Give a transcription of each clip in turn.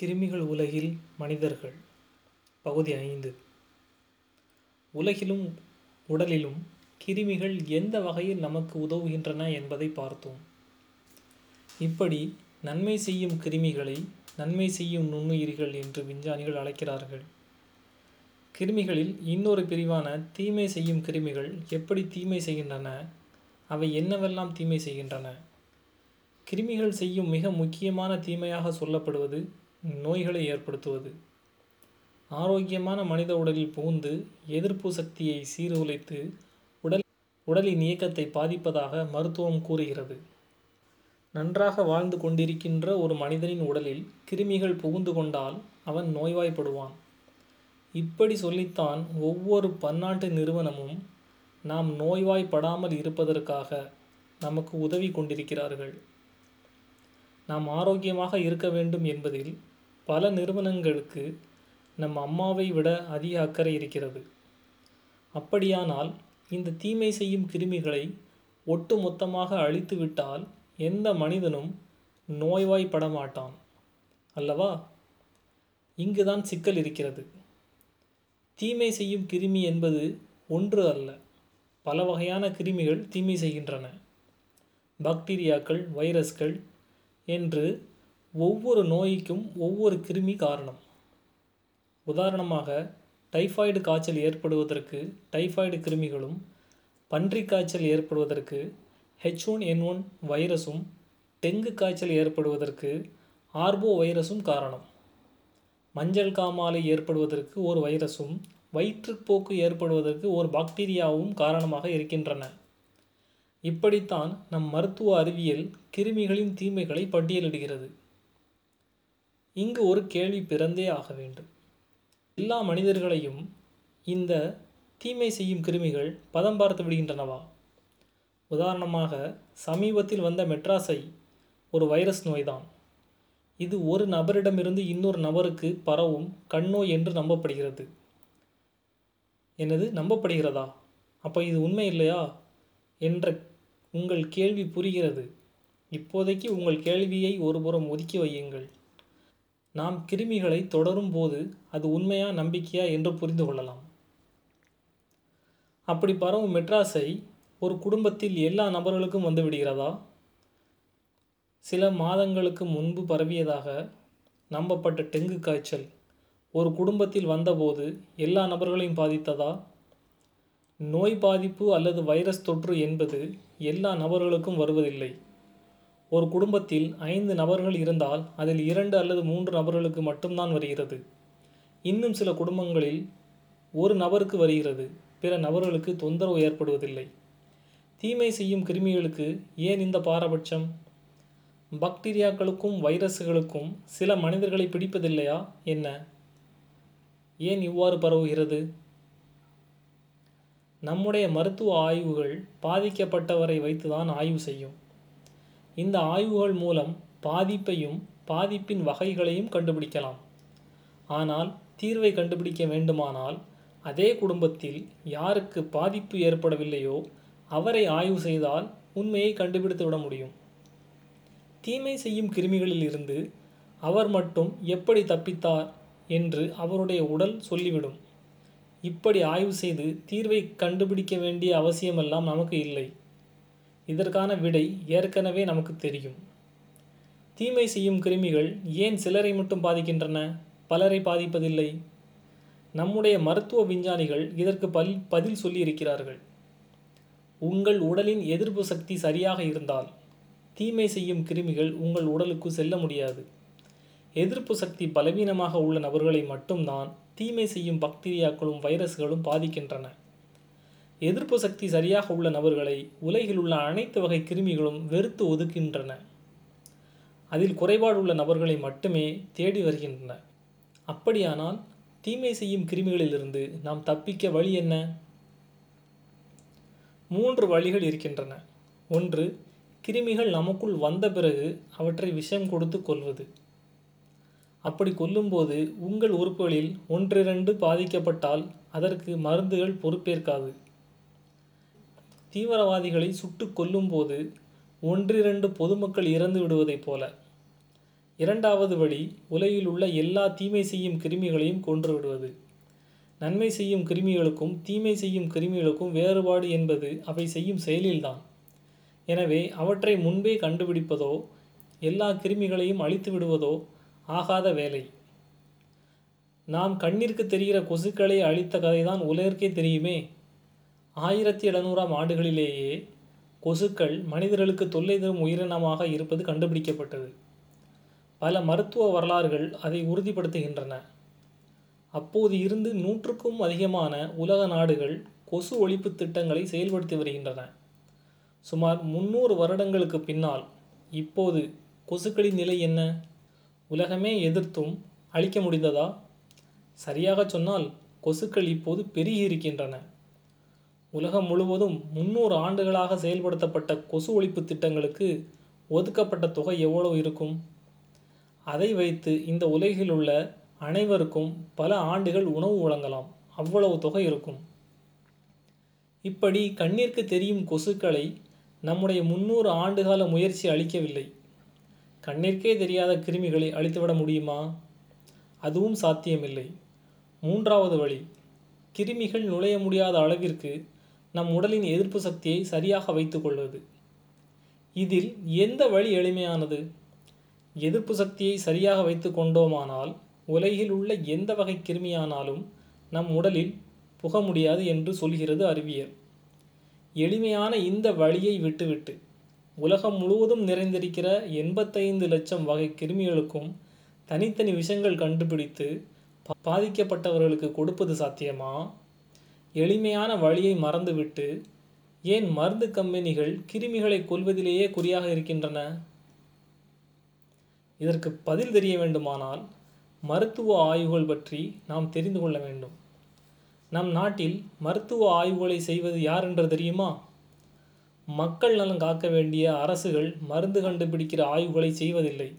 கிருமிகள் உலகில் மனிதர்கள். பகுதி ஐந்து. உலகிலும் உடலிலும் கிருமிகள் எந்த வகையில் நமக்கு உதவுகின்றன என்பதை பார்த்தோம். இப்படி நன்மை செய்யும் கிருமிகளை நன்மை செய்யும் நுண்ணுயிரிகள் என்று விஞ்ஞானிகள் அழைக்கிறார்கள். கிருமிகளில் இன்னொரு பிரிவான தீமை செய்யும் கிருமிகள் எப்படி தீமை செய்கின்றன? அவை என்னவெல்லாம் தீமை செய்கின்றன? கிருமிகள் செய்யும் மிக முக்கியமான தீமையாக சொல்லப்படுவது நோய்களை ஏற்படுத்துவது. ஆரோக்கியமான மனித உடலில் புகுந்து எதிர்ப்பு சக்தியை சீர்குலைத்து உடல் உடலின் இயக்கத்தை பாதிப்பதாக மருத்துவம் கூறுகிறது. நன்றாக வாழ்ந்து கொண்டிருக்கின்ற ஒரு மனிதனின் உடலில் கிருமிகள் புகுந்து கொண்டால் அவன் நோய்வாய்ப்படுவான். இப்படி சொல்லித்தான் ஒவ்வொரு பன்னாட்டு நிறுவனமும் நாம் நோய்வாய்ப்படாமல் இருப்பதற்காக நமக்கு உதவி கொண்டிருக்கிறார்கள். நாம் ஆரோக்கியமாக இருக்க வேண்டும் என்பதில் பல நிறுவனங்களுக்கு நம் அம்மாவை விட அதிக அக்கறை இருக்கிறது. அப்படியானால் இந்த தீமை செய்யும் கிருமிகளை ஒட்டு மொத்தமாக அழித்துவிட்டால் எந்த மனிதனும் நோய்வாய்ப்பட மாட்டான் அல்லவா? இங்குதான் சிக்கல் இருக்கிறது. தீமை செய்யும் கிருமி என்பது ஒன்று அல்ல பல வகையான கிருமிகள் தீமை செய்கின்றன. பாக்டீரியாக்கள் வைரஸ்கள் என்று ஒவ்வொரு நோய்க்கும் ஒவ்வொரு கிருமி காரணம். உதாரணமாக டைஃபாய்டு காய்ச்சல் ஏற்படுவதற்கு டைஃபாய்டு கிருமிகளும் பன்றிக் காய்ச்சல் ஏற்படுவதற்கு ஹெச் ஒன் என் ஒன் வைரஸும் டெங்கு காய்ச்சல் ஏற்படுவதற்கு ஆர்போ வைரஸும் காரணம். மஞ்சள் காமாலை ஏற்படுவதற்கு ஒரு வைரஸும் வயிற்றுப்போக்கு ஏற்படுவதற்கு ஒரு பாக்டீரியாவும் காரணமாக இருக்கின்றன. இப்படித்தான் நம் மருத்துவ அறிவியல் கிருமிகளின் தீமைகளை பட்டியலிடுகிறது. இங்கு ஒரு கேள்வி பிறந்தே ஆக வேண்டும். எல்லா மனிதர்களையும் இந்த தீமை செய்யும் கிருமிகள் பதம் பார்த்து விடுகின்றனவா? உதாரணமாக சமீபத்தில் வந்த மெட்ராஸை ஒரு வைரஸ் நோய்தான். இது ஒரு நபரிடமிருந்து இன்னொரு நபருக்கு பரவும் கண்ணோய் என்று நம்பப்படுகிறது. எனது நம்பப்படுகிறதா? அப்போ இது உண்மை இல்லையா? என்ற உங்கள் கேள்வி புரிகிறது. இப்போதைக்கு உங்கள் கேள்வியை ஒருபுறம் ஒதுக்கி வையுங்கள். நாம் கிருமிகளை தொடரும் போது அது உண்மையா நம்பிக்கையா என்று புரிந்து கொள்ளலாம். அப்படி பரவும் மெட்ராஸை ஒரு குடும்பத்தில் எல்லா நபர்களுக்கும் வந்து விடுகிறதா? சில மாதங்களுக்கு முன்பு பரவியதாக நம்பப்பட்ட டெங்கு காய்ச்சல் ஒரு குடும்பத்தில் வந்தபோது எல்லா நபர்களையும் பாதித்ததா? நோய் பாதிப்பு அல்லது வைரஸ் தொற்று என்பது எல்லா நபர்களுக்கும் வருவதில்லை. ஒரு குடும்பத்தில் ஐந்து நபர்கள் இருந்தால் அதில் இரண்டு அல்லது மூன்று நபர்களுக்கு மட்டும்தான் வருகிறது. இன்னும் சில குடும்பங்களில் ஒரு நபருக்கு வருகிறது பிற நபர்களுக்கு தொந்தரவு ஏற்படுவதில்லை. தீமை செய்யும் கிருமிகளுக்கு ஏன் இந்த பாரபட்சம்? பாக்டீரியாக்களுக்கும் வைரஸுகளுக்கும் சில மனிதர்களை பிடிப்பதில்லையா? என்ன? ஏன் இவ்வாறு பரவுகிறது? நம்முடைய மருத்துவ ஆய்வுகள் பாதிக்கப்பட்டவரை வைத்துதான் ஆய்வு செய்யும். இந்த ஆய்வுகள் மூலம் பாதிப்பையும் பாதிப்பின் வகைகளையும் கண்டுபிடிக்கலாம். ஆனால் தீர்வை கண்டுபிடிக்க வேண்டுமானால் அதே குடும்பத்தில் யாருக்கு பாதிப்பு ஏற்படவில்லையோ அவரை ஆய்வு செய்தால் உண்மையை கண்டுபிடித்து விட முடியும். தீமை செய்யும் கிருமிகளில் இருந்து அவர் மட்டும் எப்படி தப்பித்தார் என்று அவருடைய உடல் சொல்லிவிடும். இப்படி ஆய்வு செய்து தீர்வை கண்டுபிடிக்க வேண்டிய அவசியமெல்லாம் நமக்கு இல்லை. இதற்கான விடை ஏற்கனவே நமக்கு தெரியும். தீமை செய்யும் கிருமிகள் ஏன் சிலரை மட்டும் பாதிக்கின்றன? பலரை பாதிப்பதில்லை. நம்முடைய மருத்துவ விஞ்ஞானிகள் இதற்கு பல் பதில் சொல்லியிருக்கிறார்கள். உங்கள் உடலின் எதிர்ப்பு சக்தி சரியாக இருந்தால் தீமை செய்யும் கிருமிகள் உங்கள் உடலுக்கு செல்ல முடியாது. எதிர்ப்பு சக்தி பலவீனமாக உள்ள நபர்களை மட்டும்தான் தீமை செய்யும் பாக்டீரியாக்களும் வைரஸ்களும் பாதிக்கின்றன. எதிர்ப்பு சக்தி சரியாக உள்ள நபர்களை உலகில் உள்ள அனைத்து வகை கிருமிகளும் வெறுத்து ஒதுக்கின்றன அதில் குறைபாடு உள்ள நபர்களை மட்டுமே தேடி வருகின்றன. அப்படியானால் தீமை செய்யும் கிருமிகளிலிருந்து நாம் தப்பிக்க வழி என்ன? மூன்று வழிகள் இருக்கின்றன. ஒன்று கிருமிகள் நமக்குள் வந்த பிறகு அவற்றை விஷம் கொடுத்து கொள்வது. அப்படி கொல்லும்போது உங்கள் உறுப்புகளில் ஒன்றிரண்டு பாதிக்கப்பட்டால் அதற்கு மருந்துகள் பொறுப்பேற்காது. தீவிரவாதிகளை சுட்டு கொல்லும்போது ஒன்றிரண்டு பொதுமக்கள் இறந்து விடுவதைப் போல. இரண்டாவது வழி உலகில் உள்ள எல்லா தீமை செய்யும் கிருமிகளையும் கொன்று விடுவது. நன்மை செய்யும் கிருமிகளுக்கும் தீமை செய்யும் கிருமிகளுக்கும் வேறுபாடு என்பது அவை செய்யும் செயலில்தான். எனவே அவற்றை முன்பே கண்டுபிடிப்பதோ எல்லா கிருமிகளையும் அழித்து விடுவதோ ஆகாத வேலை. நாம் கண்ணிற்கு தெரிகிற கொசுக்களை அழித்த கதைதான் உலகிற்கே தெரியுமே. ஆயிரத்தி எழுநூறாம் ஆண்டுகளிலேயே கொசுக்கள் மனிதர்களுக்கு தொல்லை தரும் உயிரினமாக இருப்பது கண்டுபிடிக்கப்பட்டது. பல மருத்துவ வரலாறுகள் அதை உறுதிப்படுத்துகின்றன. அப்போது இருந்து நூற்றுக்கும் அதிகமான உலக நாடுகள் கொசு ஒழிப்பு திட்டங்களை செயல்படுத்தி வருகின்றன. சுமார் முன்னூறு வருடங்களுக்கு பின்னால் இப்போது கொசுக்களின் நிலை என்ன? உலகமே எதிர்த்தும் அழிக்க முடிந்ததா? சரியாக சொன்னால் கொசுக்கள் இப்போது பெருகி இருக்கின்றன. உலகம் முழுவதும் முன்னூறு ஆண்டுகளாக செயல்படுத்தப்பட்ட கொசு ஒழிப்பு திட்டங்களுக்கு ஒதுக்கப்பட்ட தொகை எவ்வளவு இருக்கும்? அதை வைத்து இந்த உலகில் உள்ள அனைவருக்கும் பல ஆண்டுகள் உணவு வழங்கலாம். அவ்வளவு தொகை இருக்கும். இப்படி கண்ணிற்கு தெரியும் கொசுக்களை நம்முடைய முன்னூறு ஆண்டுகால முயற்சி அளிக்கவில்லை. கண்ணிற்கே தெரியாத கிருமிகளை அழித்துவிட முடியுமா? அதுவும் சாத்தியமில்லை. மூன்றாவது வழி கிருமிகள் நுழைய முடியாத அளவிற்கு நம் உடலின் எதிர்ப்பு சக்தியை சரியாக வைத்துக்கொள்வது இதில் எந்த வழி எளிமையானது? எதிர்ப்பு சக்தியை சரியாக வைத்து கொண்டோமானால் உலகில் உள்ள எந்த வகை கிருமியானாலும் நம் உடலில் புக முடியாது என்று சொல்கிறது அறிவியல். எளிமையான இந்த வழியை விட்டுவிட்டு உலகம் முழுவதும் நிறைந்திருக்கிற எண்பத்தைந்து லட்சம் வகை கிருமிகளுக்கும் தனித்தனி விஷங்கள் கண்டுபிடித்து பாதிக்கப்பட்டவர்களுக்கு கொடுப்பது சாத்தியமா? எளிமையான வழியை மறந்துவிட்டு ஏன் மருந்து கம்பெனிகள் கிருமிகளை கொல்வதிலேயே குறியாக இருக்கின்றன? இதற்கு பதில் தெரிய வேண்டுமானால் மருத்துவ ஆய்வுகள் பற்றி நாம் தெரிந்து கொள்ள வேண்டும். நம் நாட்டில் மருத்துவ ஆய்வுகளை செய்வது யார் என்று தெரியுமா? மக்கள் நலன் காக்க வேண்டிய அரசுகள் மருந்து கண்டுபிடிக்கிற ஆய்வுகளை செய்வதில்லை.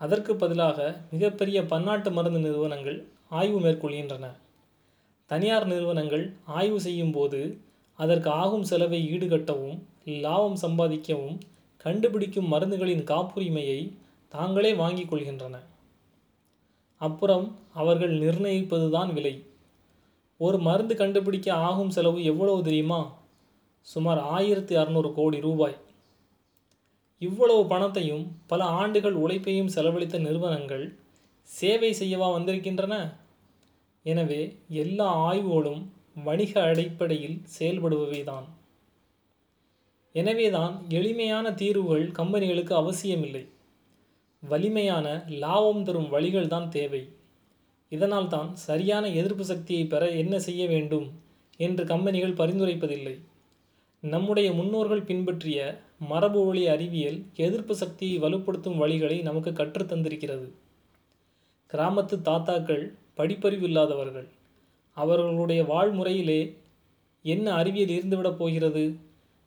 அதற்கு பதிலாக மிகப்பெரிய பன்னாட்டு மருந்து நிறுவனங்கள் ஆய்வு மேற்கொள்கின்றன. தனியார் நிறுவனங்கள் ஆய்வு செய்யும் போது அதற்கு ஆகும் செலவை ஈடுகட்டவும் லாபம் சம்பாதிக்கவும் கண்டுபிடிக்கும் மருந்துகளின் காப்புரிமையை தாங்களே வாங்கிக் கொள்கின்றன. அப்புறம் அவர்கள் நிர்ணயிப்பதுதான் விலை. ஒரு மருந்து கண்டுபிடிக்க ஆகும் செலவு எவ்வளவு தெரியுமா? சுமார் ஆயிரத்தி அறநூறு கோடி ரூபாய். இவ்வளவு பணத்தையும் பல ஆண்டுகள் உழைப்பையும் செலவழித்த நிறுவனங்கள் சேவை செய்யவா வந்திருக்கின்றன? எனவே எல்லா ஆய்வுகளும் வணிக அடிப்படையில் செயல்படுபவைதான். எனவேதான் எளிமையான தீர்வுகள் கம்பெனிகளுக்கு அவசியமில்லை. வலிமையான லாபம் தரும் வழிகள் தான் தேவை. இதனால் தான் சரியான எதிர்ப்பு சக்தியை பெற என்ன செய்ய வேண்டும் என்று கம்பெனிகள் பரிந்துரைப்பதில்லை. நம்முடைய முன்னோர்கள் பின்பற்றிய மரபு வழி அறிவியல் எதிர்ப்பு சக்தியை வலுப்படுத்தும் வழிகளை நமக்கு கற்றுத்தந்திருக்கிறது கிராமத்து தாத்தாக்கள் படிப்பறிவு இல்லாதவர்கள். அவர்களுடைய வாழ்முறையிலே என்ன அறிவியல் இருந்துவிடப் போகிறது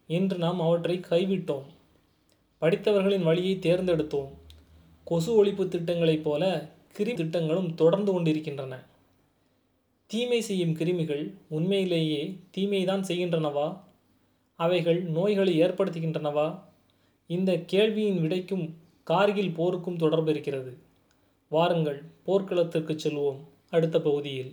என்று நாம் அவற்றை கைவிட்டோம். படித்தவர்களின் வழியை தேர்ந்தெடுத்தோம். கொசு ஒழிப்பு திட்டங்களைப் போல கிருமி திட்டங்களும் தொடர்ந்து கொண்டிருக்கின்றன. தீமை செய்யும் கிருமிகள் உண்மையிலேயே தீமைதான் செய்கின்றனவா? அவைகள் நோய்களை ஏற்படுத்துகின்றனவா? இந்த கேள்வியின் விடைக்கும் கார்கில் போருக்கும் தொடர்பு இருக்கிறது. வாருங்கள் போர்க்களத்திற்கு செல்வோம். அடுத்த பகுதியில்